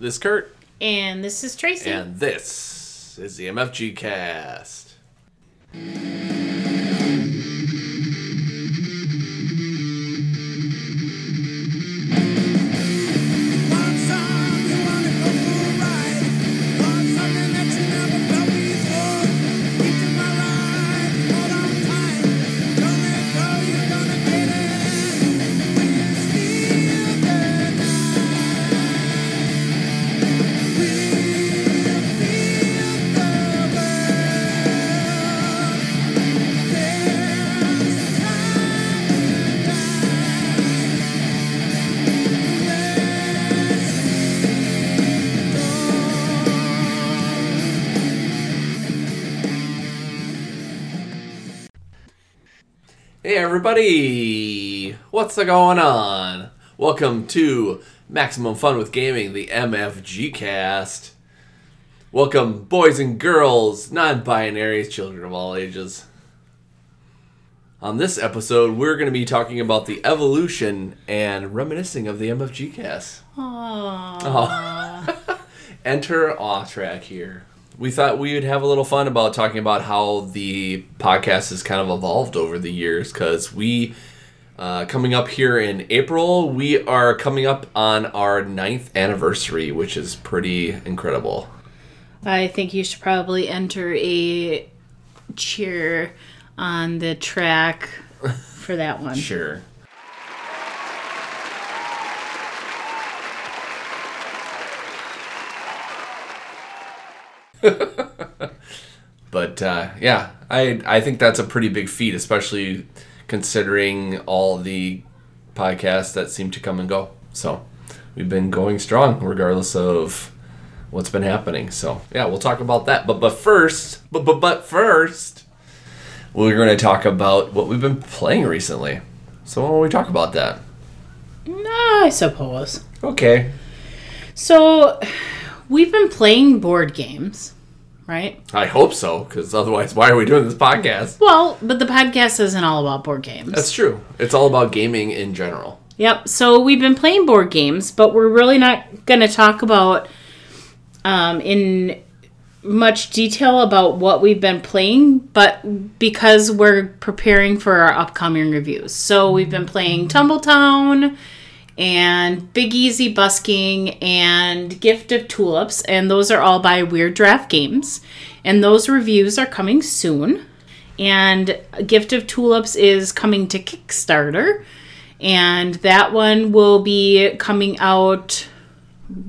This is Kurt, And this is Traci. and this is the MFG Cast. Everybody, what's going on? Welcome to Maximum Fun with Gaming, the MFG Cast. Welcome, boys and girls, non-binaries, children of all ages. On this episode, we're going to be talking about the evolution and reminiscing of the MFG Cast. Aww. enter off track here. We thought we would have a little fun about talking about how the podcast has kind of evolved over the years because we, uh, coming up here in April, we are coming up on our ninth anniversary, which is pretty incredible. I think you should probably enter a cheer on the track for that one. Sure. but uh, yeah, I I think that's a pretty big feat, especially considering all the podcasts that seem to come and go. So we've been going strong, regardless of what's been happening. So yeah, we'll talk about that. But but first, but but but first, we're going to talk about what we've been playing recently. So why don't we talk about that? I suppose. Okay. So, we've been playing board games, right? I hope so, because otherwise, why are we doing this podcast? Well, but the podcast isn't all about board games. That's true. It's all about gaming in general. Yep. So we've been playing board games, but we're really not going to talk about um, in much detail about what we've been playing, but because we're preparing for our upcoming reviews. So we've been playing Tumbletown and Big Easy Busking and Gift of Tulips, and those are all by Weird Giraffe Games. And those reviews are coming soon. And Gift of Tulips is coming to Kickstarter and that one will be coming out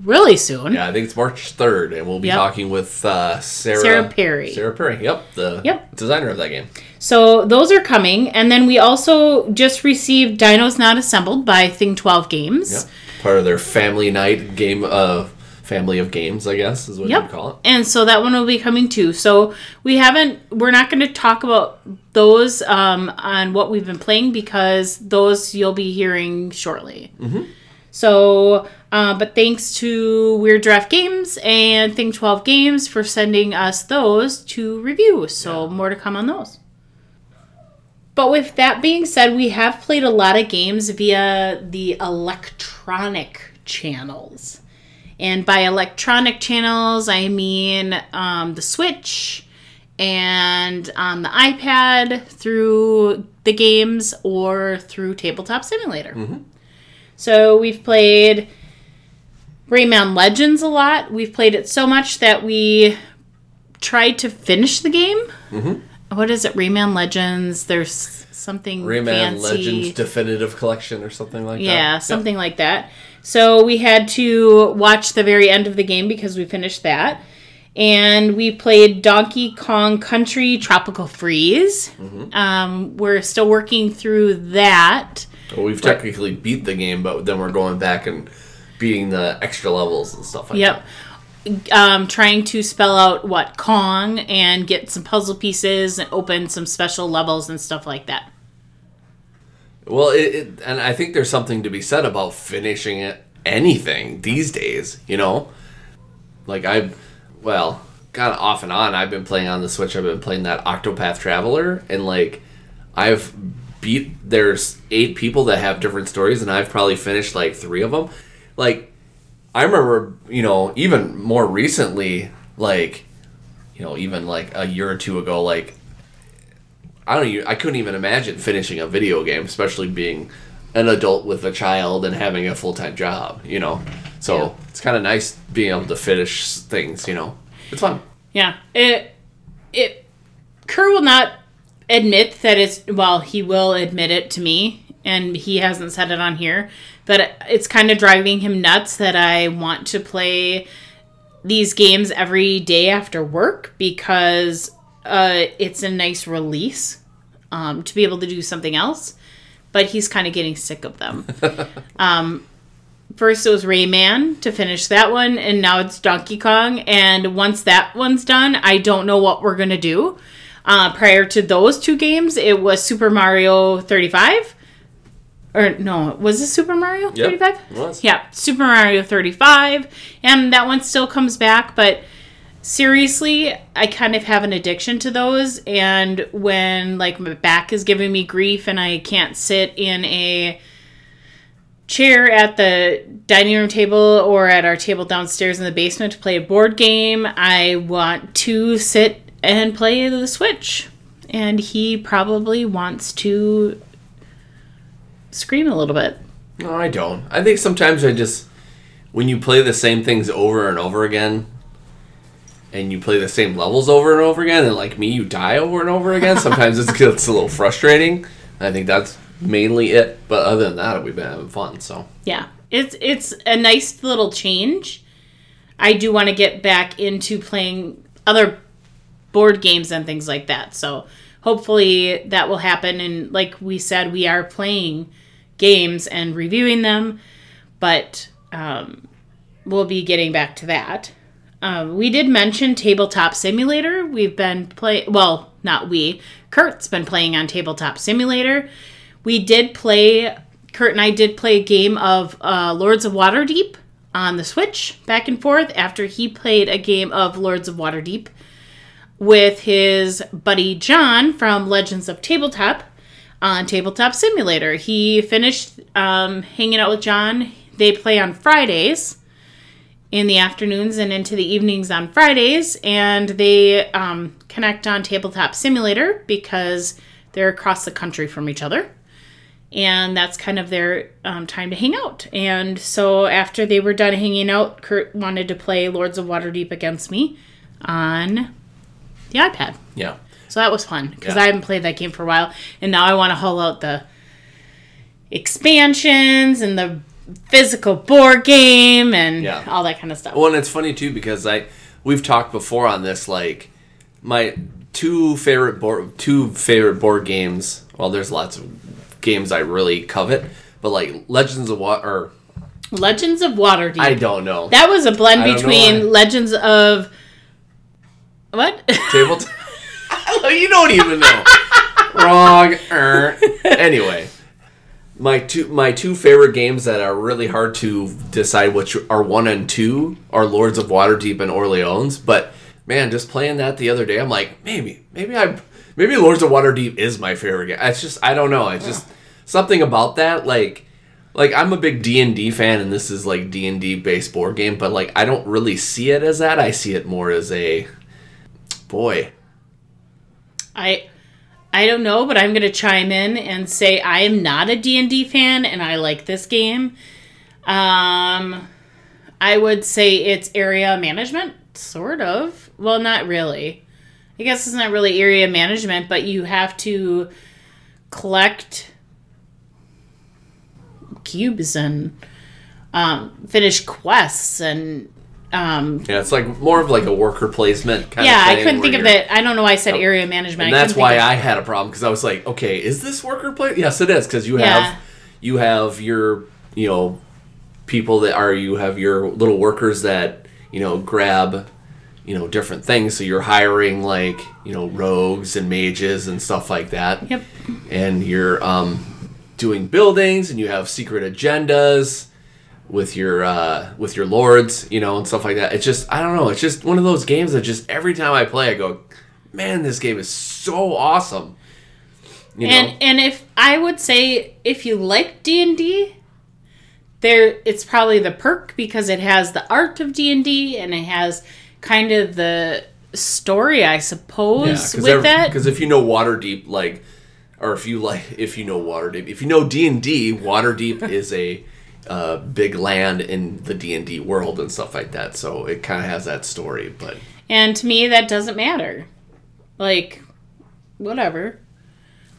really soon. Yeah, I think it's March 3rd, and we'll be Yep. talking with uh, Sarah, Sarah Perry. Sarah Perry, yep, the Yep. designer of that game. So those are coming, and then we also just received Dinos Not Assembled by Thing Twelve Games. Yep. Part of their family night game, uh, family of games, I guess, is what you Yep. would call it. And so that one will be coming too. So we haven't, we're not going to talk about those um, on what we've been playing because those you'll be hearing shortly. Mm-hmm. So, uh, but thanks to Weird Giraffe Games and Thing 12 Games for sending us those to review. So more to come on those. But with that being said, we have played a lot of games via the electronic channels. And by electronic channels, I mean um, the Switch and on the iPad through the games or through Tabletop Simulator. So we've played Rayman Legends a lot. We've played it so much that we tried to finish the game. What is it? Rayman Legends. There's something Rayman fancy. Legends Definitive Collection or something like that. Yeah, something like that. So we had to watch the very end of the game because we finished that. And we played Donkey Kong Country Tropical Freeze. Mm-hmm. Um, we're still working through that. Well, we've technically beat the game, but then we're going back and beating the extra levels and stuff like that. Yep. Um, trying to spell out what Kong and get some puzzle pieces and open some special levels and stuff like that. that. Well, it, it, and I think there's something to be said about finishing it anything these days, you know? Like, I've, well, kind of off and on, I've been playing on the Switch, I've been playing that Octopath Traveler, and like, I've beat, there's eight people that have different stories, and I've probably finished like three of them. Like, I remember, you know, even more recently, like, you know, even like a year or two ago, like, I don't even, I couldn't even imagine finishing a video game, especially being an adult with a child and having a full time job, you know. So Yeah. it's kind of nice being able to finish things, you know. It's fun. Yeah. It it Kurt will not admit that it's well, he will admit it to me and he hasn't said it on here, but it's kind of driving him nuts that I want to play these games every day after work because uh, it's a nice release um, to be able to do something else. But he's kind of getting sick of them. um, first, it was Rayman to finish that one, and now it's Donkey Kong. And once that one's done, I don't know what we're gonna do. Uh, prior to those two games, it was Super Mario 35. Or no, was it Super Mario 35? it was. Yeah, Super Mario 35. And that one still comes back, but seriously, I kind of have an addiction to those. And when like my back is giving me grief and I can't sit in a chair at the dining room table or at our table downstairs in the basement to play a board game, I want to sit and play the Switch. And he probably wants to scream a little bit. No, I don't. I think sometimes I just when you play the same things over and over again and you play the same levels over and over again and like me you die over and over again, sometimes it gets a little frustrating. I think that's mainly it. But other than that, we've been having fun, so Yeah, it's it's a nice little change. I do want to get back into playing other board games and things like that. So hopefully that will happen. And like we said, we are playing games and reviewing them, but um, we'll be getting back to that. Um, we did mention Tabletop Simulator. We've been play well, not we. Kurt's been playing on Tabletop Simulator. We did play. Kurt and I did play a game of uh, Lords of Waterdeep on the Switch back and forth after he played a game of Lords of Waterdeep with his buddy John from Legends of Tabletop on Tabletop Simulator. He finished um, hanging out with John. They play on Fridays in the afternoons and into the evenings on Fridays, and they um, connect on Tabletop Simulator because they're across the country from each other. And that's kind of their um, time to hang out. And so after they were done hanging out, Kurt wanted to play Lords of Waterdeep against me on the iPad. yeah. So that was fun because Yeah. I haven't played that game for a while, and now I want to haul out the expansions and the physical board game and Yeah. all that kind of stuff. Well, and it's funny too because I we've talked before on this like my two favorite board two favorite board games. Well, there's lots of games I really covet, but like Legends of Water. or Legends of Waterdeep. I don't know that was a blend I don't know between. Legends of what? table. you don't even know. Wrong. Er. Anyway, my two my two favorite games that are really hard to decide which are one and two are Lords of Waterdeep and Orleans. But man, just playing that the other day, I'm like, maybe maybe I maybe Lords of Waterdeep is my favorite game. It's just I don't know. It's just something about that like. Like I'm a big D and D fan, and this is like D and D based board game, but like I don't really see it as that. I see it more as a boy. I I don't know, but I'm going to chime in and say I am not a D&D fan and I like this game. Um I would say it's area management sort of. Well, not really. I guess it's not really area management, but you have to collect cubes and um, finish quests and um, Yeah, it's like more of like a worker placement kind of yeah, I couldn't think of that. I don't know why I said area management. And I that's why I had a problem because I was like, okay, is this worker place? Yes, it is because you Yeah. have you have your you know people that are you have your little workers that you know grab you know different things. So you're hiring like you know rogues and mages and stuff like that. Yep. And you're um, doing buildings and you have secret agendas with your uh, with your lords, you know, and stuff like that. It's just I don't know. It's just one of those games that just every time I play, I go, man, this game is so awesome. You know, And and if I would say if you like D and D, there it's probably the perk because it has the art of D&D and it has kind of the story I suppose with that. Because if you know Waterdeep, like, or if you like, if you know Waterdeep, if you know D and D, Waterdeep is a uh, big land in the D and D world and stuff like that. So it kind of has that story, but And to me that doesn't matter. Like whatever.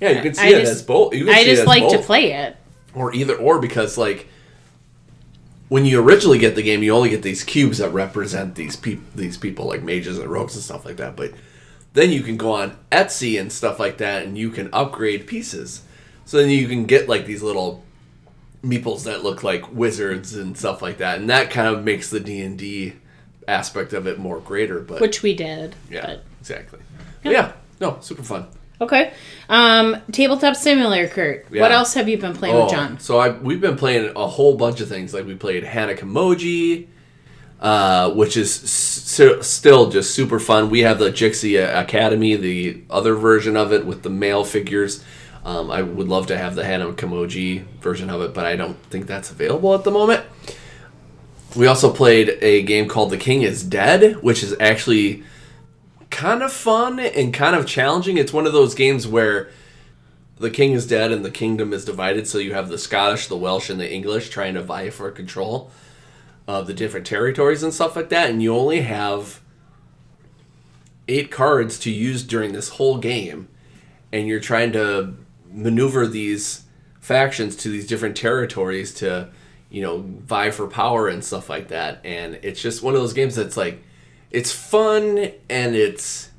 yeah, you can see I it just- as both. You can I see it just like to play it. or either or because like when you originally get the game, you only get these cubes that represent these people, these people like mages and rogues and stuff like that. But then you can go on Etsy and stuff like that, and you can upgrade pieces. So then you can get like these little meeples that look like wizards and stuff like that, and that kind of makes the D and D aspect of it more greater. But Which we did. yeah, But. exactly. But yeah, no, super fun. Okay. Um, tabletop simulator, Kurt. Yeah. What else have you been playing with John? Oh, So I we've been playing a whole bunch of things. Like we played Hanamikoji, uh, which is s- still just super fun. We have the Jixia Academy, the other version of it with the male figures. Um, I would love to have the Hanamikoji version of it, but I don't think that's available at the moment. We also played a game called The King is Dead, which is actually kind of fun and kind of challenging. It's one of those games where the king is dead and the kingdom is divided, so you have the Scottish, the Welsh, and the English trying to vie for control of the different territories and stuff like that, and you only have eight cards to use during this whole game, and you're trying to maneuver these factions to these different territories to, you know, vie for power and stuff like that, and it's just one of those games that's like, it's fun and it's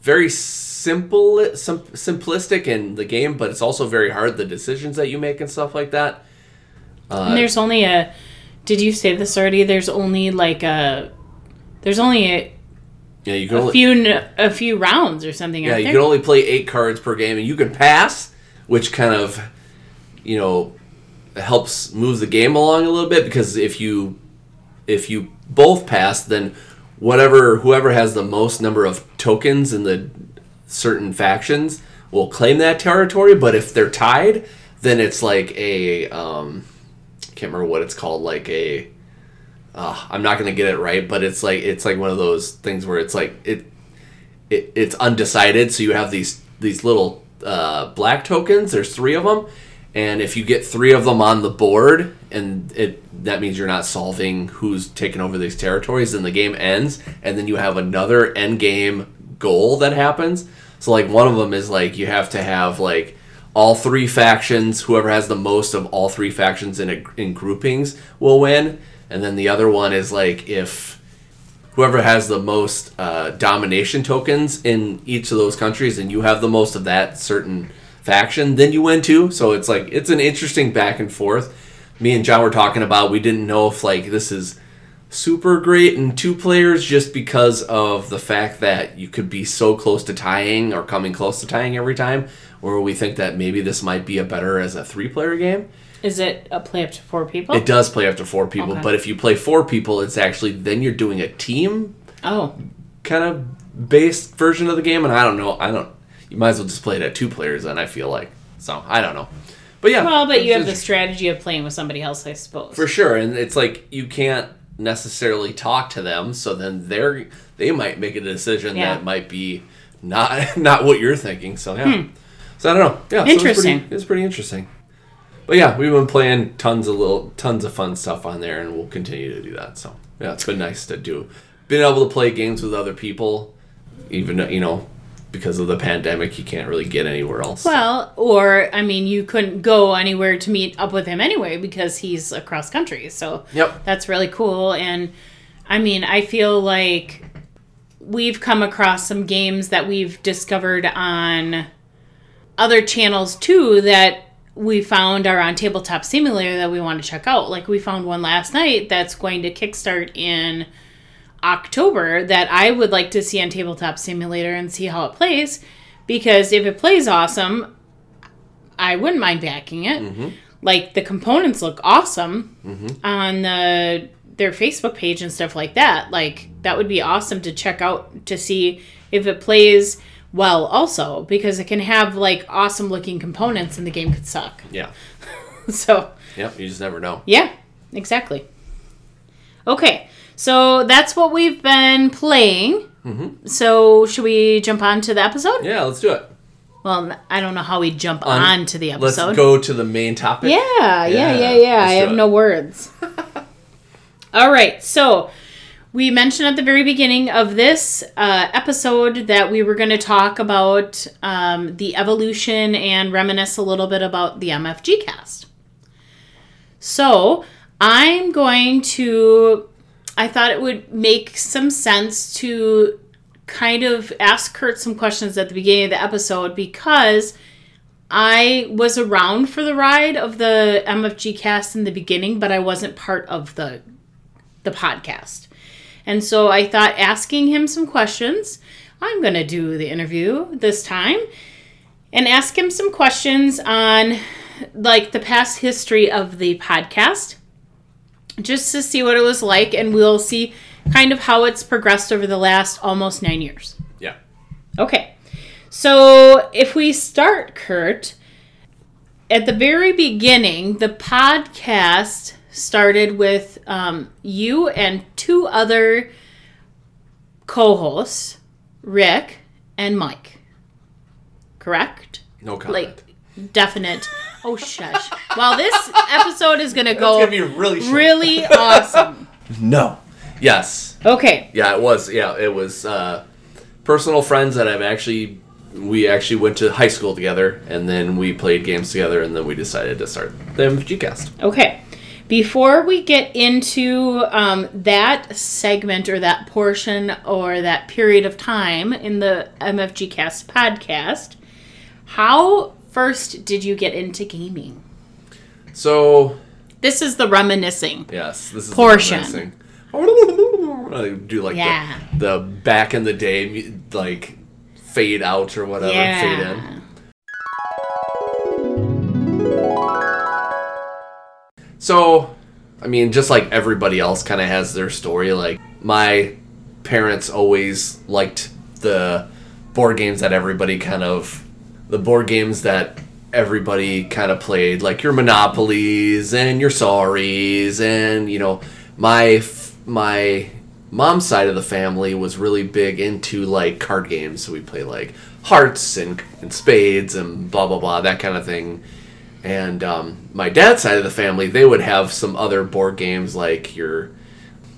very simple sim- simplistic in the game but it's also very hard the decisions that you make and stuff like that uh, and there's only a. Did you say this already? There's only like a. There's only a, yeah you can a only few a few rounds or something. yeah you there? can only play eight cards per game and you can pass which kind of you know helps move the game along a little bit because if you if you both pass then whatever whoever has the most number of tokens in the certain factions will claim that territory but if they're tied then it's like a um can't remember what it's called like a uh, i'm not gonna get it right but it's like it's like one of those things where it's like it, it it's undecided. So you have these these little uh, black tokens. There's three of them and if you get three of them on the board and it that means you're not solving who's taking over these territories then the game ends. And then you have another end game goal that happens. So like one of them is like you have to have like all three factions whoever has the most of all three factions in a, in groupings will win and then the other one is like if whoever has the most uh, domination tokens in each of those countries and you have the most of that certain faction then you win too. So it's like it's an interesting back and forth. Me and john were talking about we didn't know if like this is super great in two players just because of the fact that you could be so close to tying or coming close to tying every time or we think that maybe this might be a better as a three player game Is it a play up to four people? it does play up to four people Okay. but if you play four people it's actually then you're doing a team oh, kind of based version of the game, and I don't know. I don't. You might as well just play it at two players. Then I feel like so. I don't know, but yeah. well, but you have the strategy of playing with somebody else, I suppose. for sure, and it's like you can't necessarily talk to them, so then they're they might make a decision Yeah. that might be not not what you're thinking. So yeah. So I don't know. Yeah, so Hmm. Interesting. It's pretty, it's pretty interesting. But yeah, we've been playing tons of little, tons of fun stuff on there, and we'll continue to do that. So yeah, it's been nice to do, being able to play games with other people, even you know, because of the pandemic, you can't really get anywhere else. Well, or I mean, you couldn't go anywhere to meet up with him anyway because he's across country. So Yep. that's really cool. And I mean, I feel like we've come across some games that we've discovered on other channels too that we found are on Tabletop Simulator that we want to check out. Like we found one last night that's going to kickstart in October that I would like to see on Tabletop Simulator and see how it plays. Because if it plays awesome, I wouldn't mind backing it. Mm-hmm. Like the components look awesome mm-hmm. on the their Facebook page and stuff like that. Like that would be awesome to check out to see if it plays well also because it can have like awesome looking components and the game could suck. yeah. so, Yep, you just never know. yeah, exactly. Okay, so that's what we've been playing. Mm-hmm. So, should we jump on to the episode? Yeah, let's do it. Well, I don't know how we jump On- on to the episode. Let's go to the main topic. Yeah, yeah, Yeah, yeah, yeah. I have it. no words. All right, so we mentioned at the very beginning of this uh, episode that we were going to talk about um, the evolution and reminisce a little bit about the MFG cast. So I'm going to. I thought it would make some sense to kind of ask Kurt some questions at the beginning of the episode because I was around for the ride of the MFG cast in the beginning, but I wasn't part of the the podcast. And so I thought asking him some questions. I'm going to do the interview this time and ask him some questions on like the past history of the podcast just to see what it was like and we'll see kind of how it's progressed over the last almost 9 years. Yeah. Okay. So if we start, Kurt, at the very beginning, the podcast started with um, you and two other co hosts, Rick and Mike. Correct? No comment. Like, definite. Oh, shush. Well, this episode is going to it's go gonna be really short. really awesome. No. Yes. Okay. Yeah, it was. Yeah, it was uh, personal friends that I've actually. We actually went to high school together, and then we played games together, and then we decided to start the MFG cast. Okay. Before we get into um, that segment or that portion or that period of time in the MFG Cast podcast, how first did you get into gaming? So This is the reminiscing. yes, this is the Portion. reminiscing. I do like Yeah. the, the back in the day, like fade out or whatever, fade in. So, I mean, just like everybody else kind of has their story. Like, my parents always liked the board games that everybody kind of. The board games that everybody kind of played, like your Monopolies and your Sorries, and, you know, my. My mom's side of the family was really big into like card games, so we play like hearts and, and spades and blah blah blah that kind of thing. And um, my dad's side of the family, they would have some other board games like your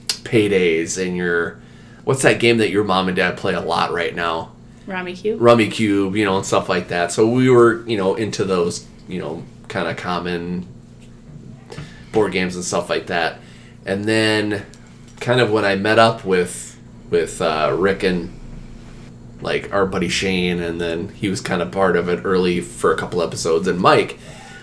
paydays and your what's that game that your mom and dad play a lot right now? Rummikub? Rummy Cube, you know, and stuff like that. So we were, you know, into those, you know, kind of common board games and stuff like that. And then, kind of when I met up with with uh, Rick and like our buddy Shane, and then he was kind of part of it early for a couple episodes, and Mike,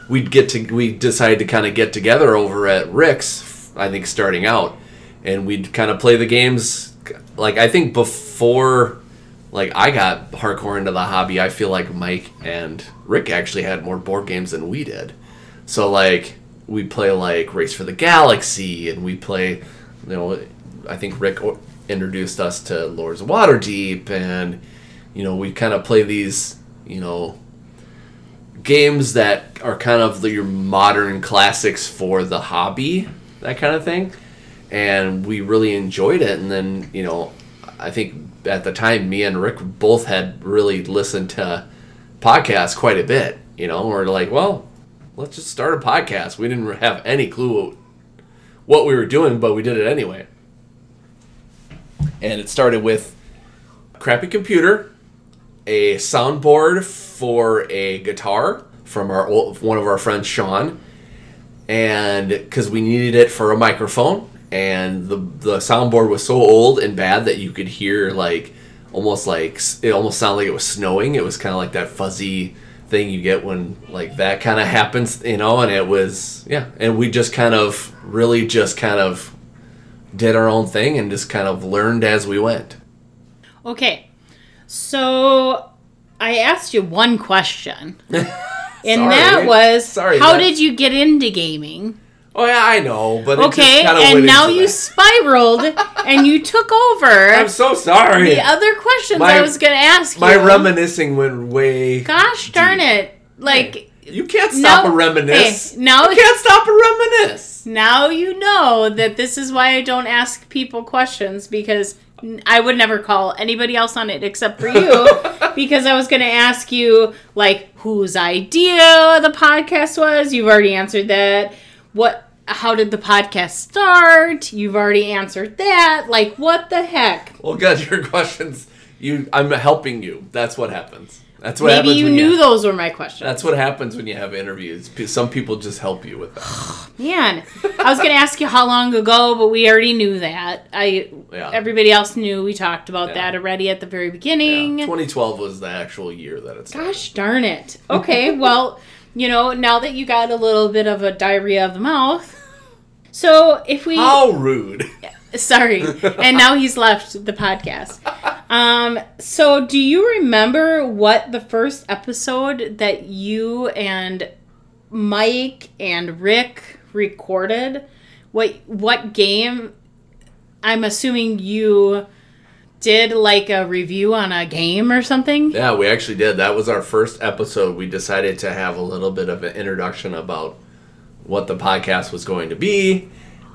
we'd get to we decided to kind of get together over at Rick's. I think starting out, and we'd kind of play the games. Like I think before like I got hardcore into the hobby, I feel like Mike and Rick actually had more board games than we did. So like we play like Race for the Galaxy, and we play, you know, I think Rick introduced us to Lords of Waterdeep, and you know we kind of play these, you know, games that are kind of your modern classics for the hobby, that kind of thing. And we really enjoyed it. And then, you know, I think at the time, me and Rick both had really listened to podcasts quite a bit. You know, we're like, well, let's just start a podcast. We didn't have any clue what we were doing, but we did it anyway. And it started with crappy computer, a soundboard for a guitar from our old, one of our friends Sean, and because we needed it for a microphone, and the the soundboard was so old and bad that you could hear like almost like it almost sounded like it was snowing. It was kind of like that fuzzy thing you get when like that kind of happens, you know. And it was yeah, and we just kind of really just kind of did our own thing and just kind of learned as we went. Okay. So I asked you one question. and Sorry. that was Sorry, how did you get into gaming? Oh yeah, I know, but Okay, and now you that. spiraled and you took over I'm so sorry. the other questions My- I was going to ask you. My reminiscing went way. Gosh darn it. Like You can't stop No. a reminisce. Hey, now- you can't stop a reminisce. Now you know that this is why I don't ask people questions because I would never call anybody else on it except for you because I was going to ask you like whose idea the podcast was. You've already answered that. What how did the podcast start? You've already answered that. Like what the heck? Well, good. Your questions. You, I'm helping you. That's what happens. That's what Maybe you knew those were my questions. That's what happens when you have interviews. Some people just help you with that. Man, I was going to ask you how long ago, but we already knew that. I Yeah. everybody else knew we talked about Yeah. that already at the very Yeah. beginning. 2012 was the actual year that it started. Gosh darn it. Okay, well, you know, now that you got a little bit of a diarrhea of the mouth. So if we How rude. Sorry, and now he's left the podcast. Um so do you remember what the first episode that you and Mike and Rick recorded? What what game I'm assuming you did like a review on a game or something? Yeah, we actually did. That was our first episode. We decided to have a little bit of an introduction about what the podcast was going to be.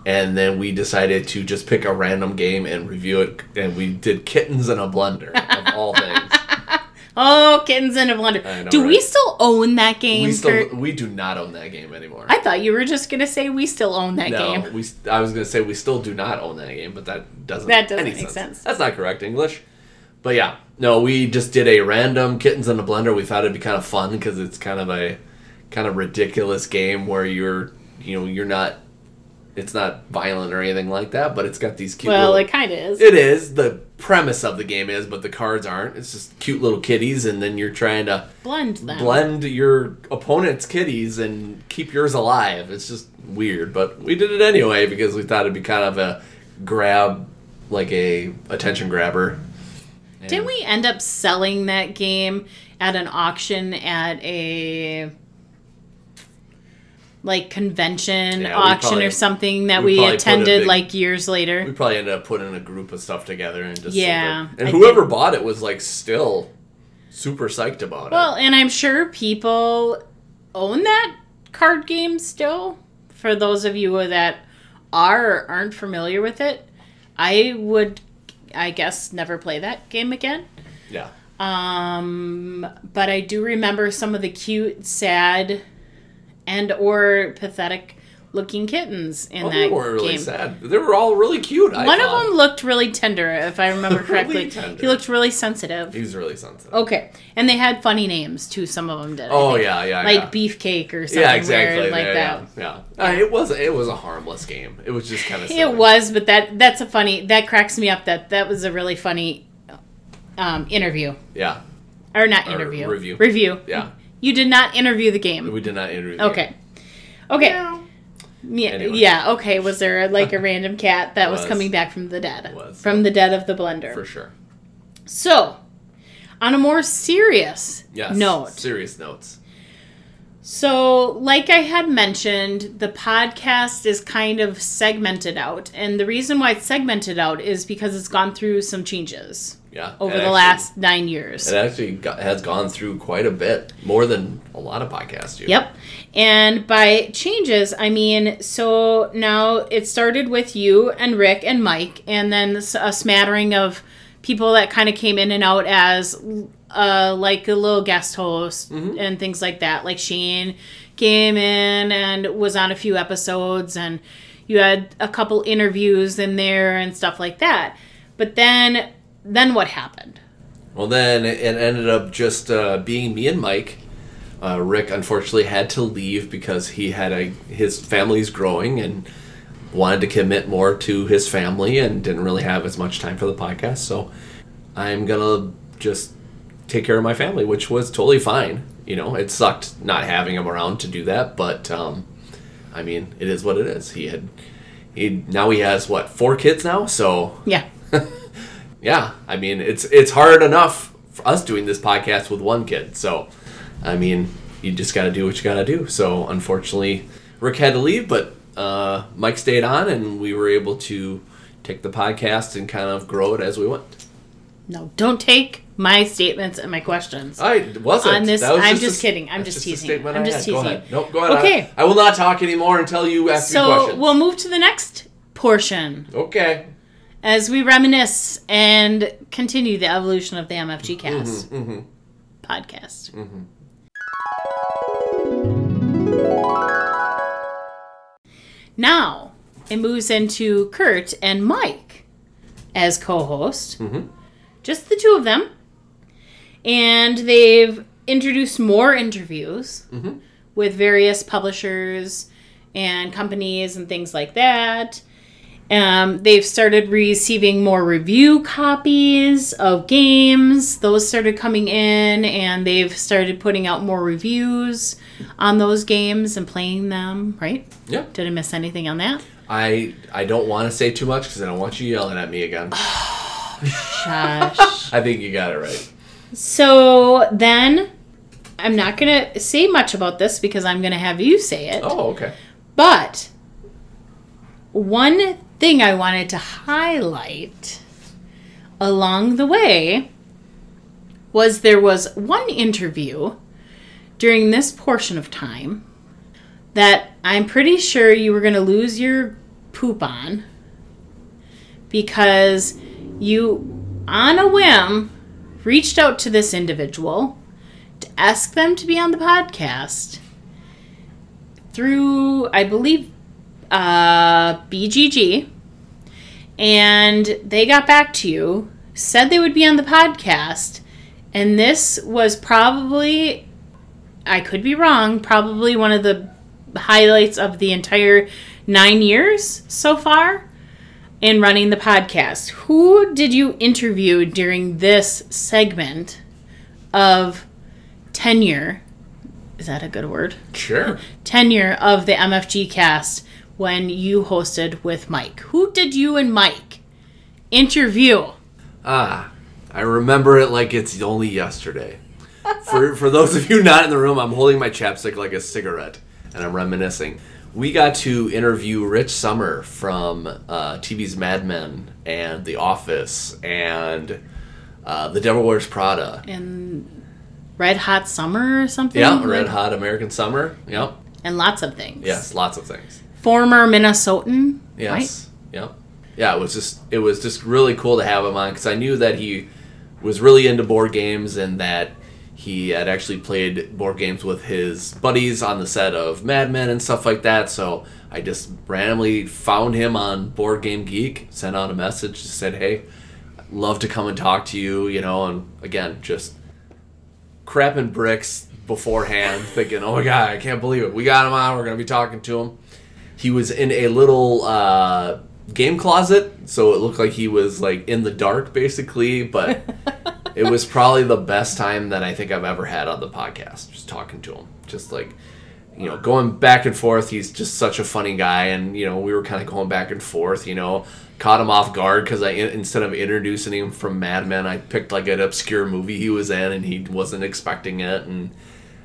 And then we decided to just pick a random game and review it. And we did Kittens in a Blender, of all things. Oh, kittens in a blender. Know, do we still own that game? We still Kurt? we do not own that game anymore. I thought you were just gonna say we still own that no, game. we. I was gonna say we still do not own that game, but that doesn't. That doesn't any make sense. That's not correct English. But yeah, no, we just did a random kittens in a blender. We thought it'd be kind of fun because it's kind of a kind of ridiculous game where you're you know you're not it's not violent or anything like that, but it's got these cute. Well, little, it kind of is. it is the premise of the game is, but the cards aren't. It's just cute little kitties, and then you're trying to Blend them. blend your opponent's kitties and keep yours alive. It's just weird, but we did it anyway because we thought it'd be kind of a grab, like a attention grabber. Didn't we end up selling that game at an auction at a like convention Yeah, auction probably- or something that we we, probably put a attended big- like years later? We probably ended up putting a group of stuff together and just Yeah, it. And I whoever bought it was like still super psyched about Well, it. Well, and I'm sure people own that card game still. For those of you that are or aren't familiar with it, I would, I guess, never play that game again. Yeah. Um, but I do remember some of the cute, sad, and or pathetic looking kittens in Well, that they weren't really game. sad. They were all really cute. I One of them looked really tender, if I remember correctly. tender. He looked really sensitive. He was really sensitive. Okay, and they had funny names too. Some of them did. Oh yeah, yeah, like yeah. beefcake or something yeah, exactly. weird like yeah, that. Yeah, yeah. Uh, it was it was a harmless game. It was just kind of. It was, but that that's a funny. That cracks me up. That that was a really funny um, interview, Yeah, or not Or interview. review. Review. yeah. You did not interview the game. We did not interview. the game. Okay. Okay. Yeah, Anyway. yeah, okay. Was there like a random cat that was, Was. coming back from the dead? Was. From the dead of the blender. for sure. So, on a more serious Yes. note. Serious notes. So, like I had mentioned, the podcast is kind of segmented out. And the reason why it's segmented out is because it's gone through some changes Yeah. over the actually- last nine years. It actually got, has gone through quite a bit, more than a lot of podcasts do. Yep. And by changes, I mean, so now it started with you and Rick and Mike, and then a smattering of people that kind of came in and out as uh, like a little guest host and things like that. Like Shane came in and was on a few episodes, and you had a couple interviews in there and stuff like that. But then, then what happened? Well, then it ended up just uh, being me and Mike. Uh, Rick unfortunately had to leave because he had a his family's growing and wanted to commit more to his family and didn't really have as much time for the podcast. So I'm gonna just take care of my family, which was totally fine. You know, it sucked not having him around to do that, but um, I mean, it is what it is. He had he now he has what four kids now, so Yeah. yeah, I mean it's it's hard enough for us doing this podcast with one kid. So, I mean, you just got to do what you got to do. So, unfortunately, Rick had to leave, but uh, Mike stayed on, and we were able to take the podcast and kind of grow it as we went. No, don't take my statements and my questions. I wasn't. On this- was I'm a just s- kidding. I'm that's just teasing. I'm just had. Go teasing. ahead. Nope, go ahead. Okay. I, I will not talk anymore until you ask me questions. so we'll move to the next portion okay. As we reminisce and continue the evolution of the MFG cast Mm-hmm. podcast. Now it moves into Kurt and Mike as co-host. Mm-hmm. Just the two of them, and they've introduced more interviews Mm-hmm. with various publishers and companies and things like that. Um, they've started receiving more review copies of games. Those started coming in, and they've started putting out more reviews on those games and playing them. Right? Yeah. Did I miss anything on that? I I don't want to say too much because I don't want you yelling at me again. Shush. I think you got it right. so then, I'm not gonna say much about this because I'm gonna have you say it. Oh, okay. But one thing I wanted to highlight along the way was there was one interview during this portion of time that I'm pretty sure you were going to lose your poop on because you, on a whim, reached out to this individual to ask them to be on the podcast through, I believe, uh, BGG, and they got back to you, said they would be on the podcast, and this was probably, I could be wrong, probably one of the highlights of the entire nine years so far in running the podcast. Who did you interview during this segment of tenure? Is that a good word? Sure. tenure of the MFG cast when you hosted with Mike. Who did you and Mike interview? Ah, I remember it like it's only yesterday. For for those of you not in the room, I'm holding my chapstick like a cigarette, and I'm reminiscing. We got to interview Rich Sommer from uh, TV's Mad Men and The Office and uh, The Devil Wears Prada. And Red Hot Summer or something? Yeah, Red Hot American Summer. Yep. And lots of things. Yes, lots of things. Former Minnesotan. Yes. Yep. Yeah, it was just it was just really cool to have him on because I knew that he was really into board games and that he had actually played board games with his buddies on the set of Mad Men and stuff like that. So I just randomly found him on Board Game Geek, sent out a message, just said, "Hey, I'd love to come and talk to you," you know, and again, just crapping bricks beforehand, thinking, "Oh my god, I can't believe it! We got him on. We're gonna be talking to him." He was in a little uh, game closet, so it looked like he was like in the dark, basically. But it was probably the best time that I think I've ever had on the podcast, just talking to him, just like you know, going back and forth. He's just such a funny guy, and you know, we were kind of going back and forth. You know, caught him off guard because I instead of introducing him from Mad Men, I picked like an obscure movie he was in, and he wasn't expecting it, and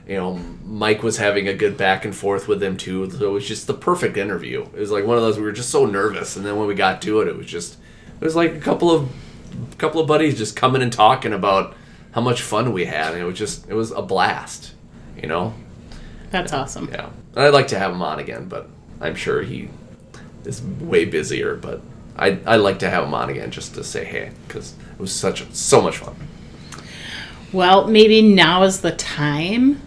you know, Mike was having a good back and forth with him too. So it was just the perfect interview. It was like one of those we were just so nervous, and then when we got to it, it was just it was like a couple of couple of buddies just coming and talking about how much fun we had, and it was just it was a blast, you know. That's awesome. Yeah, and I'd like to have him on again, but I'm sure he is way busier. But I I'd like to have him on again just to say hey, because it was such so much fun. Well, maybe now is the time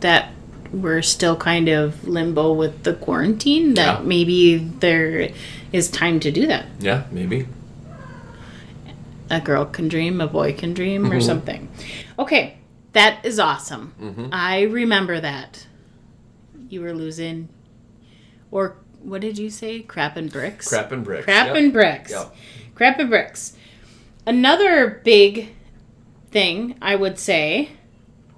that we're still kind of limbo with the quarantine, that Yeah. maybe there is time to do that. Yeah, maybe. a girl can dream, a boy can dream, or mm-hmm. something. Okay, that is awesome. Mm-hmm. I remember that. You were losing, or what did you say? Crap and bricks. Crap and bricks. Crap Yep. and bricks. Yep. Crap and bricks. Another big thing I would say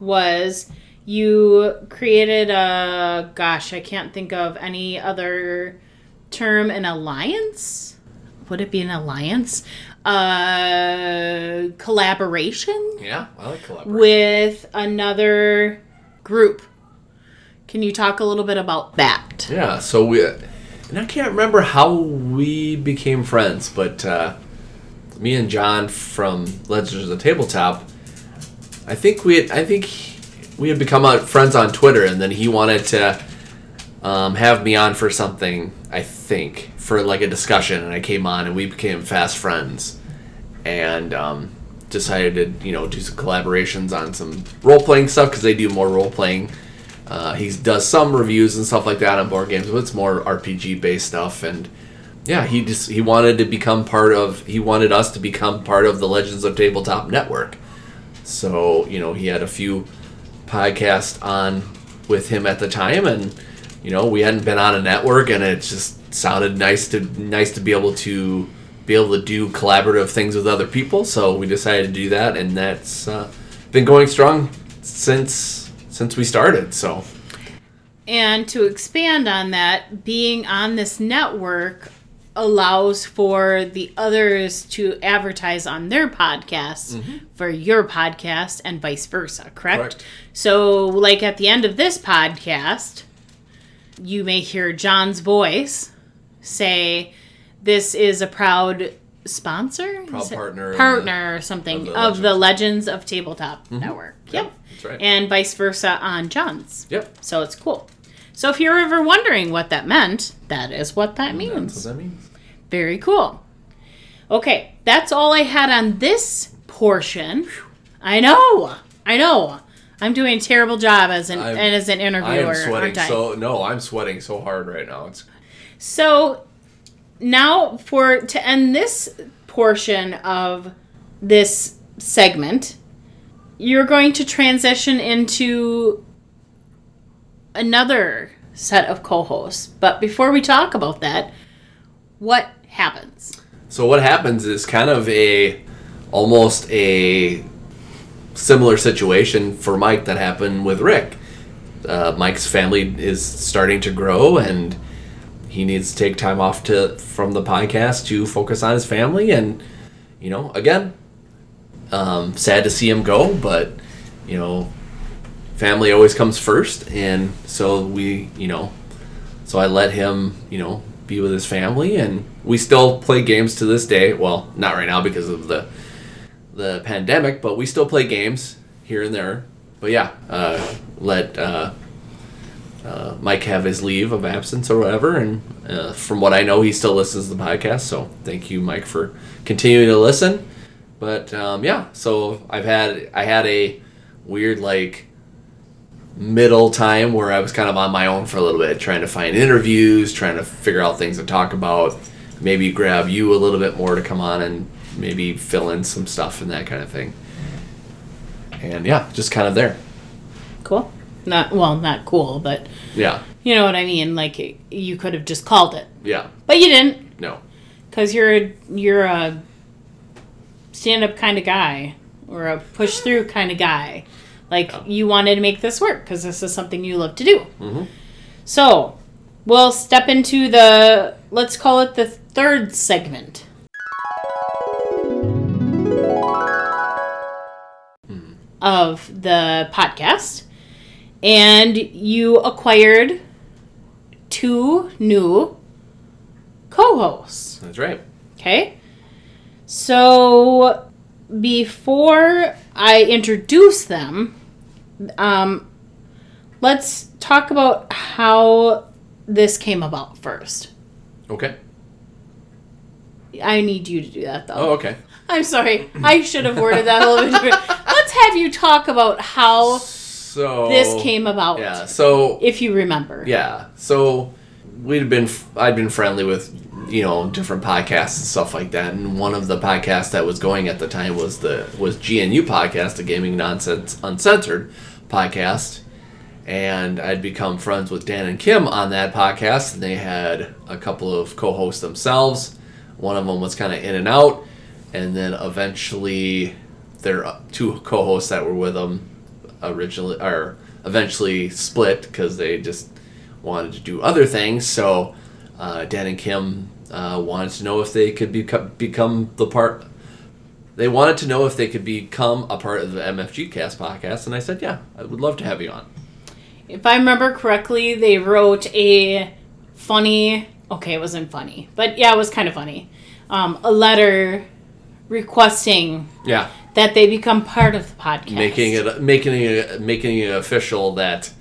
was you created a gosh, I can't think of any other term an alliance. Would it be an alliance? Uh collaboration Yeah, I like collaboration. with another group. Can you talk a little bit about that? Yeah, so we, and I can't remember how we became friends, but uh, me and John from Legends of the Tabletop, I think we had, I think he- we had become friends on Twitter, and then he wanted to um, have me on for something. I think for like a discussion, and I came on, and we became fast friends, and um, decided to you know do some collaborations on some role playing stuff because they do more role playing. Uh, he does some reviews and stuff like that on board games, but it's more RPG based stuff. And yeah, he just he wanted to become part of. He wanted us to become part of the Legends of Tabletop network. So you know he had a few podcasts on with him at the time, and you know we hadn't been on a network, and it just sounded nice to nice to be able to be able to do collaborative things with other people. So we decided to do that, and that's uh, been going strong since since we started. So And to expand on that, being on this network allows for the others to advertise on their podcasts mm-hmm. for your podcast and vice versa, correct? Correct. So, like at the end of this podcast, you may hear John's voice say, This is a proud sponsor? Proud partner Partner the- or something of of the the, Legends of Tabletop mm-hmm. Network. Yep. that's right. And vice versa on John's. yep, So it's cool. So if you're ever wondering what that meant, that is what that that's means. what that means. Very cool. Okay, that's all I had on this portion. I know. I know. I'm doing a terrible job as an I'm- and as an interviewer. I am sweating so no, I'm sweating so hard right now. It's So now for to end this portion of this segment, you're going to transition into another set of co-hosts. But before we talk about that, what happens? So what happens is kind of a almost a similar situation for Mike that happened with Rick. Uh, Mike's family is starting to grow and he needs to take time off to from the podcast to focus on his family and you know again um, sad to see him go but you know family always comes first and so we you know so I let him, you know, be with his family, and we still play games to this day. Well, not right now because of the the pandemic, but we still play games here and there. But yeah, uh, let uh, uh, Mike have his leave of absence or whatever, and uh, from what I know, he still listens to the podcast. So thank you, Mike, for continuing to listen. But um, yeah, so I've had I had a weird like middle time where I was kind of on my own for a little bit, trying to find interviews, trying to figure out things to talk about, maybe grab you a little bit more to come on and maybe fill in some stuff and that kind of thing. And yeah, just kind of there. Cool. Not well, not cool, but Yeah, you know what I mean. Like you could have just called it, yeah, but you didn't. no, Because you're a, you're a stand up kind of guy or a push through kind of guy. Like Yeah. you wanted to make this work because this is something you love to do. Mhm. So we'll step into the let's call it the third segment. Of the podcast, and you acquired two new co hosts. that's right. Okay. So before I introduce them, um, let's talk about how this came about first. Okay. I need you to do that though. Oh, okay. I'm sorry. I should have worded that a little bit different. Let's have you talk about how So this came about. Yeah. So If you remember. Yeah. So we'd been I'd been friendly with you know different podcasts and stuff like that, and one of the podcasts that was going at the time was the was GNU podcast, the Gaming Nonsense Uncensored podcast, and I'd become friends with Dan and Kim on that podcast, and they had a couple of co-hosts themselves. One of them was kind of in and out, and then eventually their uh, two co-hosts that were with them originally or eventually split because they just wanted to do other things. So uh, Dan and Kim uh, wanted to know if they could become become the part. They wanted to know if they could become a part of the MFG Cast podcast, and I said, "Yeah, I would love to have you on." If I remember correctly, they wrote a funny. Okay, it wasn't funny, but yeah, it was kind of funny. Um, a letter requesting Yeah. that they become part of the podcast. Making it making it making it official that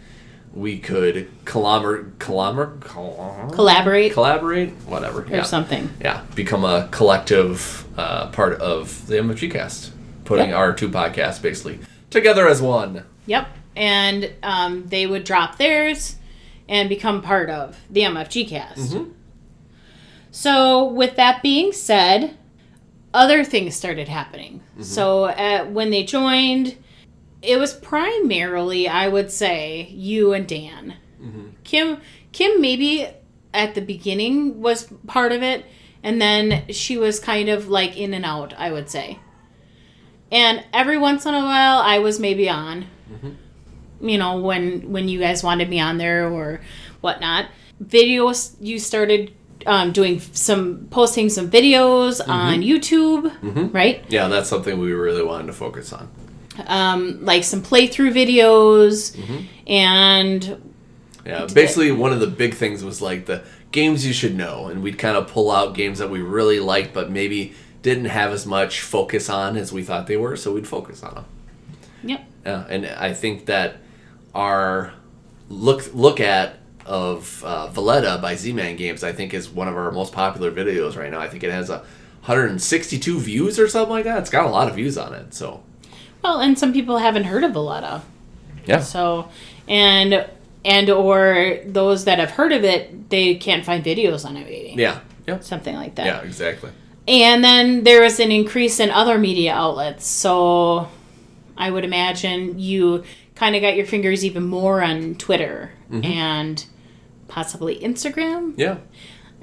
we could collaborate collaborate collaborate collaborate whatever or yeah. something. yeah become a collective uh, part of the MFG cast putting Yep. our two podcasts basically together as one Yep. And um, they would drop theirs and become part of the MFG cast. So, with that being said, other things started happening. So, uh, when they joined, it was primarily, I would say, you and Dan. Kim, Kim, maybe at the beginning was part of it, and then she was kind of like in and out. I would say. And every once in a while, I was maybe on. You know, when when you guys wanted me on there or whatnot. Videos, you started um, doing some posting some videos on YouTube, right? yeah that's something we really wanted to focus on. Um, like some playthrough videos, and yeah basically one of the big things was like the games you should know and we'd kind of pull out games that we really liked but maybe didn't have as much focus on as we thought they were so we'd focus on them yep, Yeah, and I think that our look look at of uh, Valletta by Z-Man Games, I think, is one of our most popular videos right now. I think it has a 162 views or something like that. It's got a lot of views on it. So well, and some people haven't heard of Valletta. yeah, So, and and or those that have heard of it, they can't find videos on it, maybe yeah, yeah, something like that. yeah, exactly. And then there was an increase in other media outlets. So, I would imagine you kind of got your fingers even more on Twitter and possibly Instagram Yeah,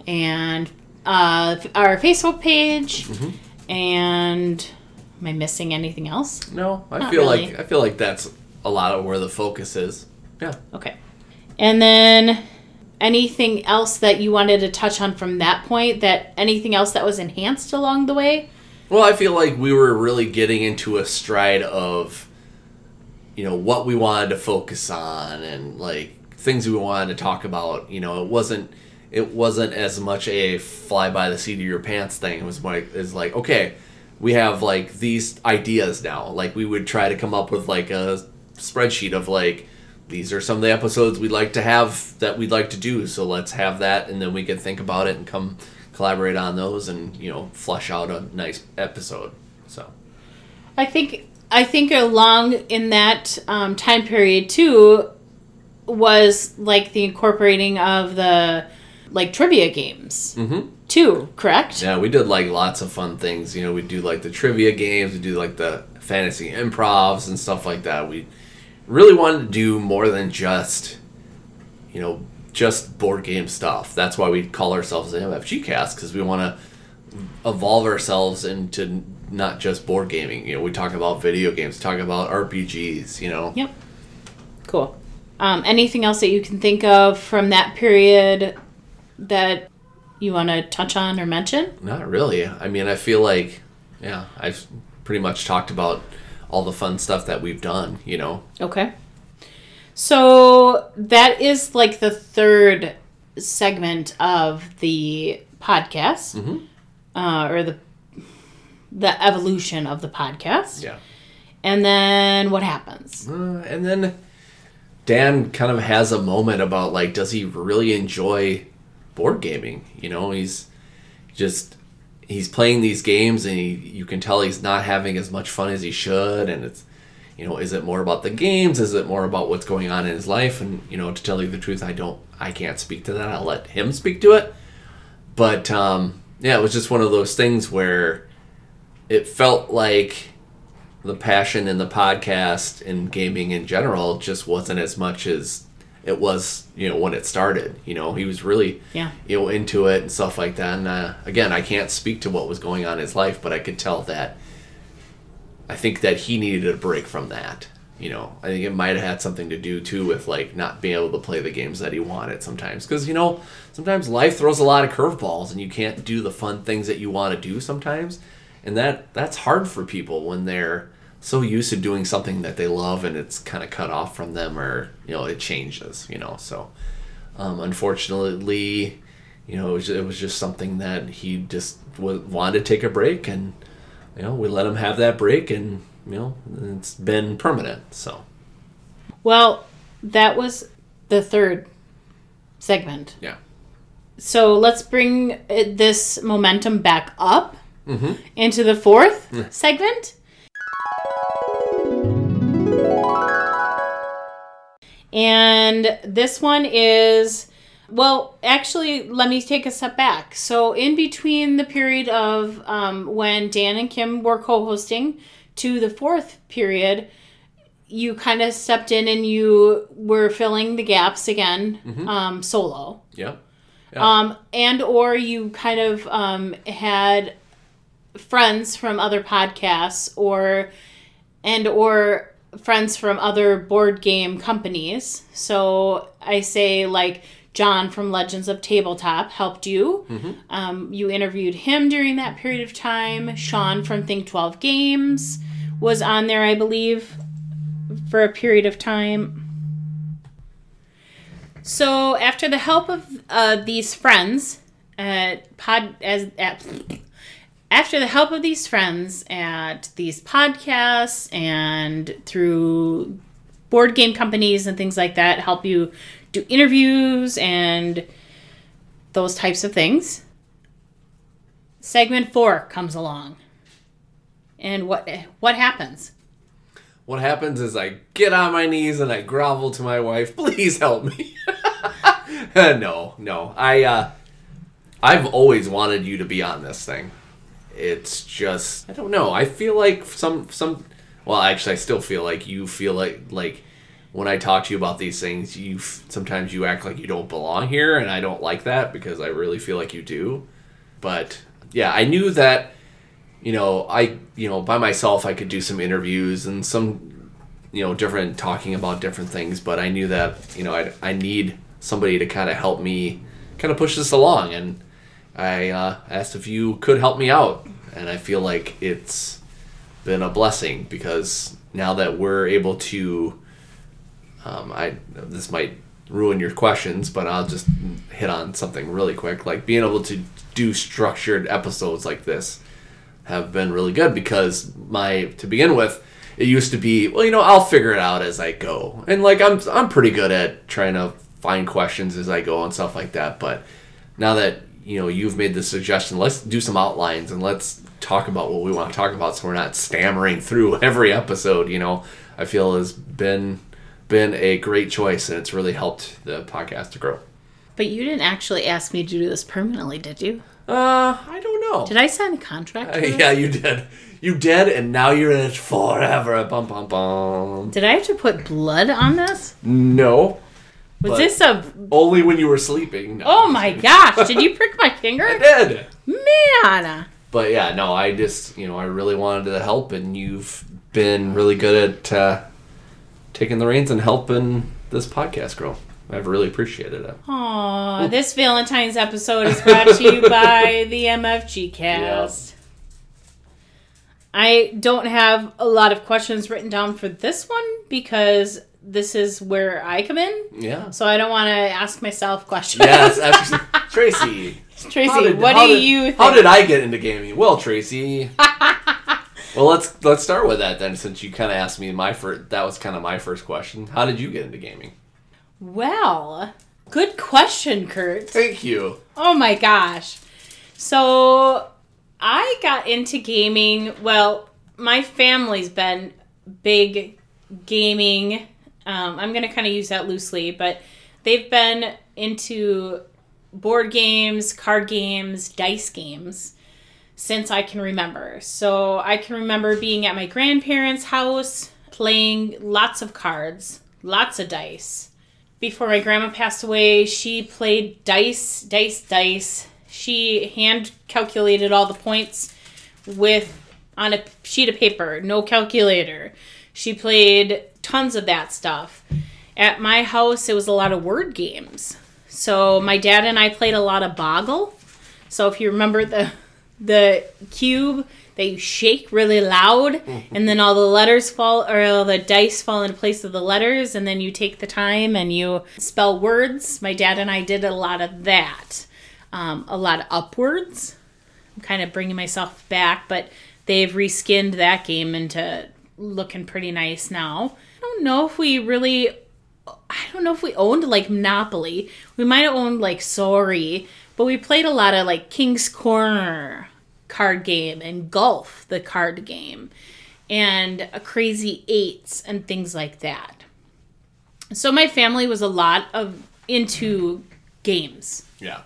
and uh, our Facebook page. And am I missing anything else? no, I Not feel really. like I feel like that's a lot of where the focus is. Yeah. Okay. And then anything else that you wanted to touch on from that point? That anything else that was enhanced along the way? Well, I feel like we were really getting into a stride of, you know, what we wanted to focus on and like things we wanted to talk about. You know, it wasn't it wasn't as much a fly by the seat of your pants thing. It was like it's like okay, we have like these ideas now. Like we would try to come up with like a spreadsheet of like these are some of the episodes we'd like to have that we'd like to do. So let's have that, and then we can think about it and come collaborate on those, and you know, flush out a nice episode. So I think I think along in that um, time period too was like the incorporating of the like trivia games Mhm. too. Correct? yeah, we did like lots of fun things. You know, we do like the trivia games, we do like the fantasy improvs and stuff like that. We really wanted to do more than just, you know, just board game stuff. That's why we call ourselves the MFG Cast because we want to evolve ourselves into not just board gaming. You know, we talk about video games, talk about RPGs. You know, Yep. Cool. Um, anything else that you can think of from that period that you want to touch on or mention? Not really. I mean, I feel like, yeah, I've pretty much talked about all the fun stuff that we've done, you know. Okay. So that is like the third segment of the podcast, uh, or the the evolution of the podcast. Yeah. And then what happens? Uh, and then Dan kind of has a moment about like, does he really enjoy board gaming? You know, he's just he's playing these games and he, you can tell he's not having as much fun as he should. And it's you know is it more about the games? Is it more about what's going on in his life? And you know to tell you the truth i don't i can't speak to that. I'll let him speak to it. But um yeah it was just one of those things where it felt like the passion in the podcast and gaming in general just wasn't as much as it was, you know, when it started. You know, he was really, Yeah. you know, into it and stuff like that. And uh, again, I can't speak to what was going on in his life, but I could tell that I think that he needed a break from that. You know, I think it might have had something to do too with like not being able to play the games that he wanted sometimes. Because you know, sometimes life throws a lot of curveballs, and you can't do the fun things that you want to do sometimes, and that that's hard for people when they're so used to doing something that they love and it's kind of cut off from them, or you know, it changes. You know, so um, unfortunately, you know, it was, it was just something that he just w- wanted to take a break and you know, we let him have that break, and you know, it's been permanent. So Well, that was the third segment. yeah, So let's bring uh, this momentum back up mm-hmm. into the fourth mm. segment. And this one is, well, actually, let me take a step back. So, in between the period of um, when Dan and Kim were co hosting to the fourth period, you kind of stepped in and you were filling the gaps again um, solo. Yeah, um, and or you kind of um, had friends from other podcasts or and or friends from other board game companies. So i say like john from legends of tabletop helped you. Um, you interviewed him during that period of time. Sean from think 12 games was on there i believe for a period of time. So after the help of uh, these friends at pod as at after the help of these friends at these podcasts and through board game companies and things like that help you do interviews and those types of things segment 4 comes along and what what happens What happens is I get on my knees and I grovel to my wife, please help me. no, no. I uh I've always wanted you to be on this thing. It's just I don't know. I feel like some some well, actually I still feel like you feel like like when I talk to you about these things, you sometimes you act like you don't belong here and I don't like that because I really feel like you do. But yeah, I knew that you know, I you know by myself I could do some interviews and some you know different talking about different things, but I knew that you know I I need somebody to kind of help me kind of push this along, and I uh, asked if you could help me out, and I feel like it's been a blessing because now that we're able to, um, I this might ruin your questions, but I'll just hit on something really quick, like being able to do structured episodes like this have been really good because my to begin with it used to be well you know I'll figure it out as I go. And like I'm I'm pretty good at trying to find questions as I go and stuff like that but now that you know you've made the suggestion let's do some outlines and let's talk about what we want to talk about so we're not stammering through every episode you know I feel has been been a great choice and it's really helped the podcast to grow but you didn't actually ask me to do this permanently did you uh I don't know did i sign a contract Uh, yeah, you did. You did, and now you're in it forever. Bum bum bum. Did I have to put blood on this? No, Was But- this a? only when you were sleeping. No. Oh my gosh! Did you prick my finger? I did. man? But yeah, no, I just you know I really wanted to help, and you've been really good at uh, taking the reins and helping this podcast grow. I've really appreciated it. Aw, this Valentine's episode is brought to you by the MFG Cast. I don't have a lot of questions written down for this one because this is where I come in. Yeah. So I don't want to ask myself questions. Yes, absolutely. Traci. Traci, did- what do did- you think? How did I get into gaming? Well, Traci. well, let's let's start with that then, since you kind of asked me my first. That was kind of my first question. How did you get into gaming? Well, good question, Kurt. Thank you. Oh my gosh. So I got into gaming. Well, my family's been big gaming. Um, I'm going to kind of use that loosely, but they've been into board games, card games, dice games since I can remember. So I can remember being at my grandparents' house playing lots of cards, lots of dice before my grandma passed away, she played dice, dice, dice. She hand calculated all the points with on a sheet of paper, no calculator. She played tons of that stuff. At my house, it was a lot of word games. So my dad and I played a lot of Boggle. So if you remember the the cube that you shake really loud and then all the letters fall or all the dice fall into place of the letters and then you take the time and you spell words my dad and i did a lot of that um, a lot of Upwords i'm kind of bringing myself back but they've reskinned that game into looking pretty nice now. Don't know if we really I don't know if we owned like Monopoly. We might have owned like Sorry, but we played a lot of like King's Corner card game and Golf, the card game, and a Crazy Eights and things like that. So my family was a lot of into games Yeah.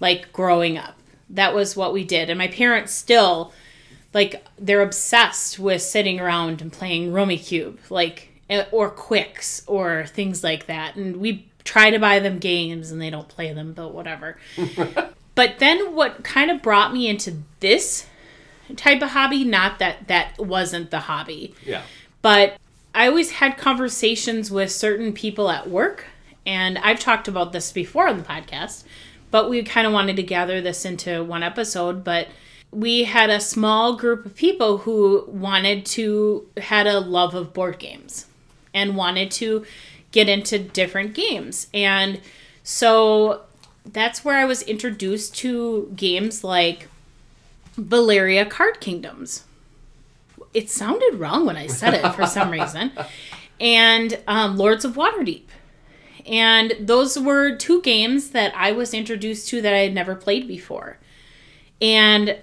like growing up. That was what we did. And my parents still like they're obsessed with sitting around and playing Rummikub, like or Qwixx or things like that. And we try to buy them games and they don't play them, but whatever. but then what kind of brought me into this type of hobby, not that that wasn't the hobby, Yeah. but I always had conversations with certain people at work, and I've talked about this before on the podcast, but we kind of wanted to gather this into one episode. But we had a small group of people who wanted to, had a love of board games and wanted to get into different games. And so that's where I was introduced to games like Valeria Card Kingdoms it sounded wrong when I said it for some reason. And um, Lords of Waterdeep. And those were two games that I was introduced to that I had never played before. And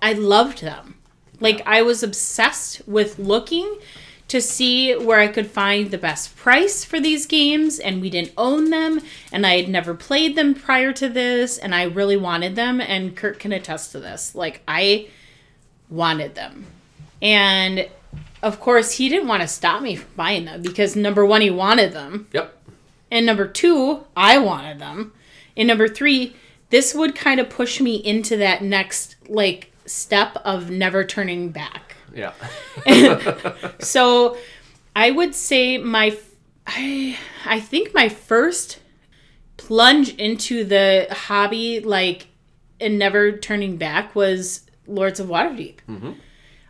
I loved them. Like, I was obsessed with looking to see where I could find the best price for these games, and we didn't own them, and I had never played them prior to this, and I really wanted them, and Kurt can attest to this. Like, I wanted them. And of course, he didn't want to stop me from buying them because number one, he wanted them. Yep. And number two, I wanted them. And number three, this would kind of push me into that next like step of never turning back. Yeah. So I would say my I I think my first plunge into the hobby like and never turning back was Lords of Waterdeep. Mm-hmm.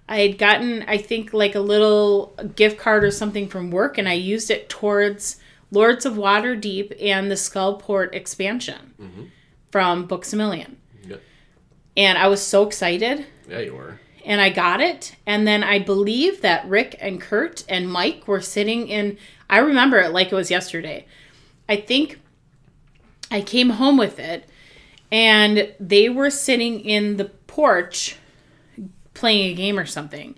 I had gotten I think like a little gift card or something from work and I used it towards Lords of Waterdeep and the Skullport expansion mm-hmm. from Books a Million. And I was so excited Yeah, you were. And I got it. And then I believe that Rick and Kurt and Mike were sitting in. I remember it like it was yesterday. I think I came home with it, and they were sitting in the porch playing a game or something.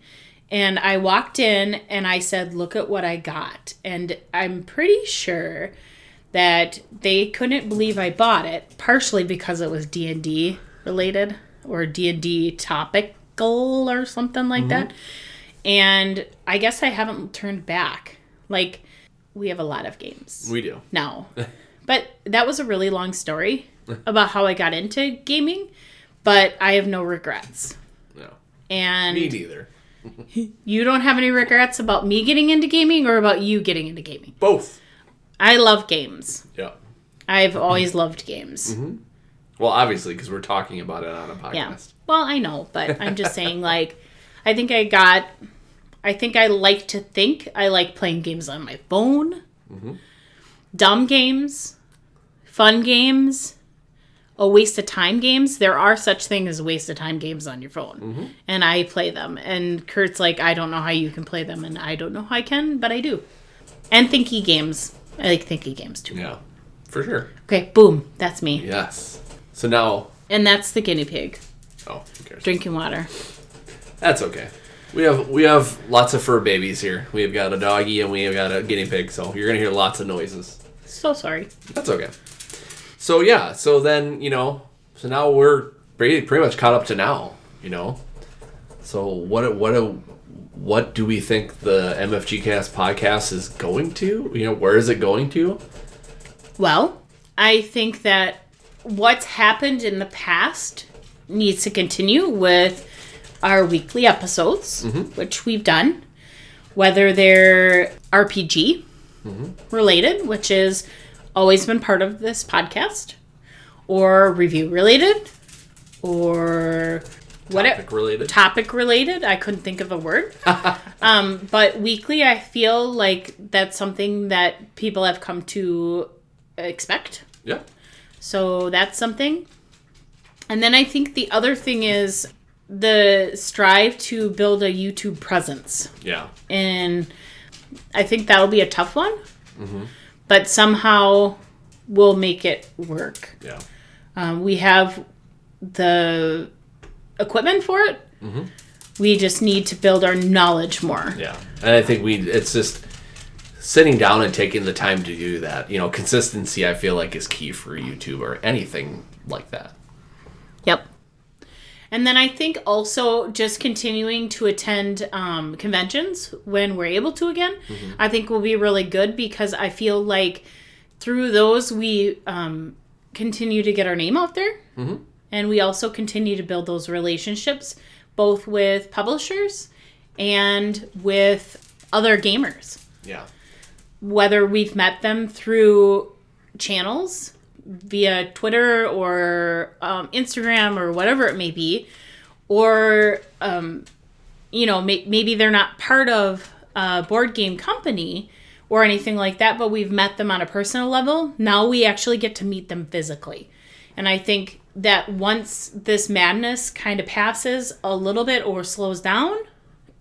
And I walked in and I said, "Look at what I got." And I'm pretty sure that they couldn't believe I bought it, partially because it was D and D related or D and Or something like mm-hmm. that. And I guess I haven't turned back. Like we have a lot of games We do. now, but that was a really long story about how I got into gaming. But I have no regrets. No. And Me neither. you don't have any regrets about me getting into gaming or about you getting into gaming. Both. I love games. Yeah. I've always loved games. Mm-hmm. Well, obviously, because we're talking about it on a podcast. Yeah. Well, I know, but I'm just saying, like, I think I got. I think I like to think I like playing games on my phone. Mm-hmm. Dumb games, fun games, a waste of time games. There are such things as waste of time games on your phone, mm-hmm. and I play them. And Kurt's like, I don't know how you can play them, and I don't know how I can, but I do. And thinky games. I like thinky games too. Yeah. For sure. Okay, boom, that's me, Yes. So now. and that's the guinea pig Oh, who cares? drinking water. That's okay. We have we have lots of fur babies here. We've got a doggy and we have got a guinea pig, so you're gonna hear lots of noises. So sorry. That's okay. So yeah, so then you know, so now we're pretty pretty much caught up to now. You know, so what what what do we think the MFG Cast podcast is going to? You know, where is it going to? Well, I think that what's happened in the past needs to continue with our weekly episodes, which we've done, whether they're RPG related, which has always been part of this podcast, or review related, or whatever Topic related. topic related. I couldn't think of a word. um, but weekly, I feel like that's something that people have come to expect. Yeah. So that's something. And then I think the other thing is the strive to build a YouTube presence. Yeah. and I think that'll be a tough one. But somehow we'll make it work. Yeah. Um, we have the equipment for it. We just need to build our knowledge more. Yeah. And I think we it's just sitting down and taking the time to do that. You know, consistency I feel like is key for YouTube or anything like that. Yep. And then I think also just continuing to attend um, conventions when we're able to again, I think will be really good because I feel like through those we um, continue to get our name out there. And we also continue to build those relationships both with publishers and with other gamers Yeah. Whether we've met them through channels via Twitter or um, Instagram or whatever it may be, or um, you know may- maybe they're not part of a board game company or anything like that, but we've met them on a personal level. Now we actually get to meet them physically, and I think that once this madness kind of passes a little bit or slows down,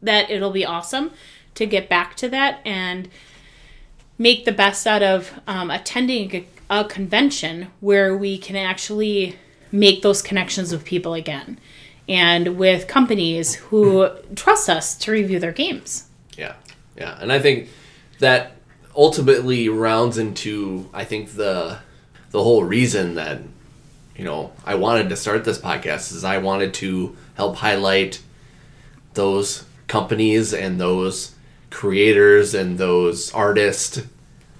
that it'll be awesome to get back to that and make the best out of um, attending a, a convention where we can actually make those connections with people again and with companies who trust us to review their games. Yeah, yeah, and I think that ultimately rounds into I think the the whole reason that you know I wanted to start this podcast is I wanted to help highlight those companies and those creators and those artists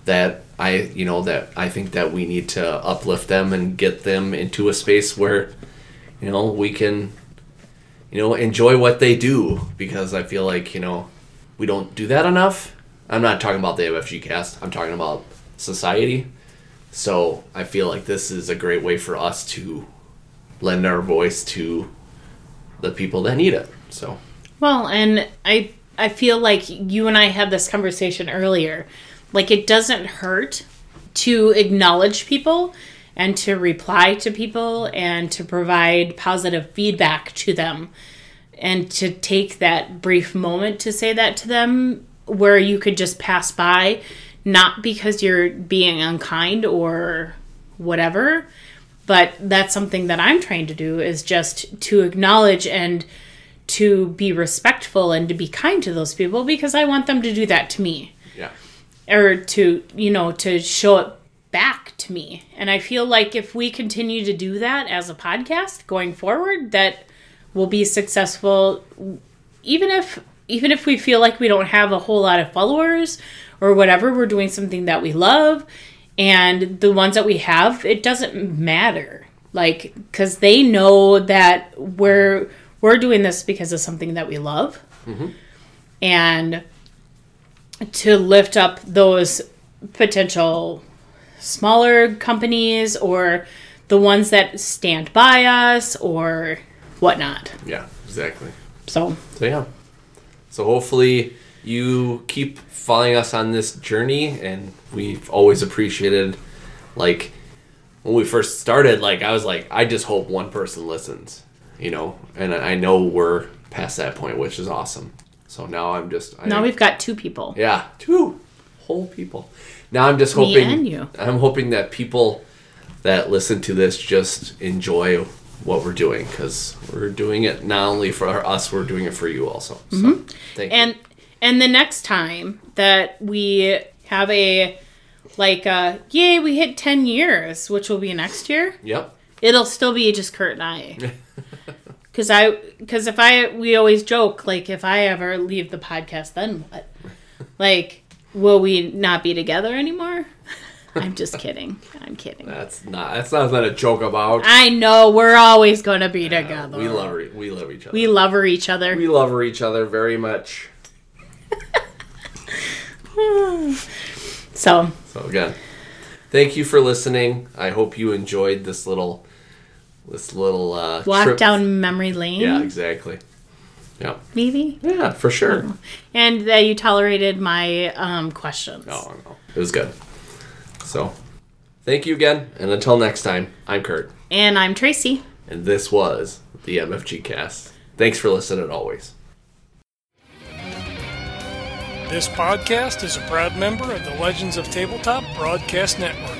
that I you know that I think that we need to uplift them and get them into a space where you know we can you know enjoy what they do because I feel like you know we don't do that enough. I'm not talking about the MFG cast. I'm talking about society. So I feel like this is a great way for us to lend our voice to the people that need it. So Well, and I I feel like you and I had this conversation earlier. Like it doesn't hurt to acknowledge people and to reply to people and to provide positive feedback to them and to take that brief moment to say that to them where you could just pass by not because you're being unkind or whatever but that's something that I'm trying to do is just to acknowledge and to be respectful and to be kind to those people because I want them to do that to me. Yeah, or to you know to show it back to me. And i feel like if we continue to do that as a podcast going forward that we'll be successful even if even if we feel like we don't have a whole lot of followers or whatever we're doing something that we love. And the ones that we have it doesn't matter. Like because they know that we're we're doing this because of something that we love and to lift up those potential smaller companies or the ones that stand by us or whatnot. yeah, exactly. So, So yeah. So hopefully you keep following us on this journey and we've always appreciated like when we first started like I was like I just hope one person listens, you know. And I know we're past that point, which is awesome. So now I'm just I, now we've got two people. yeah, two whole people. Now I'm just hoping Me and you. I'm hoping that people that listen to this just enjoy what we're doing because we're doing it not only for us, we're doing it for you also. So thank you. And and the next time that we have a like uh yay, we hit 10 years, which will be next year. Yep. It'll still be just Kurt and I. Cuz I cuz if I we always joke like if I ever leave the podcast then what? Like will we not be together anymore? I'm just kidding. I'm kidding. That's not. That's not not a joke about. I know we're always going to be together. We love her. We love each other. we love each other. we love her each other very much. so, So again, thank you for listening. I hope you enjoyed this little, this little uh, walk trip. down memory lane, Yeah, exactly. Yeah. maybe. Yeah, for sure. And that you tolerated my um, questions. Oh no, it was good. So, thank you again, and until next time, I'm Kurt, And I'm Traci. and this was the MFG Cast. Thanks for listening always. This podcast is a proud member of the Legends of Tabletop Broadcast Network.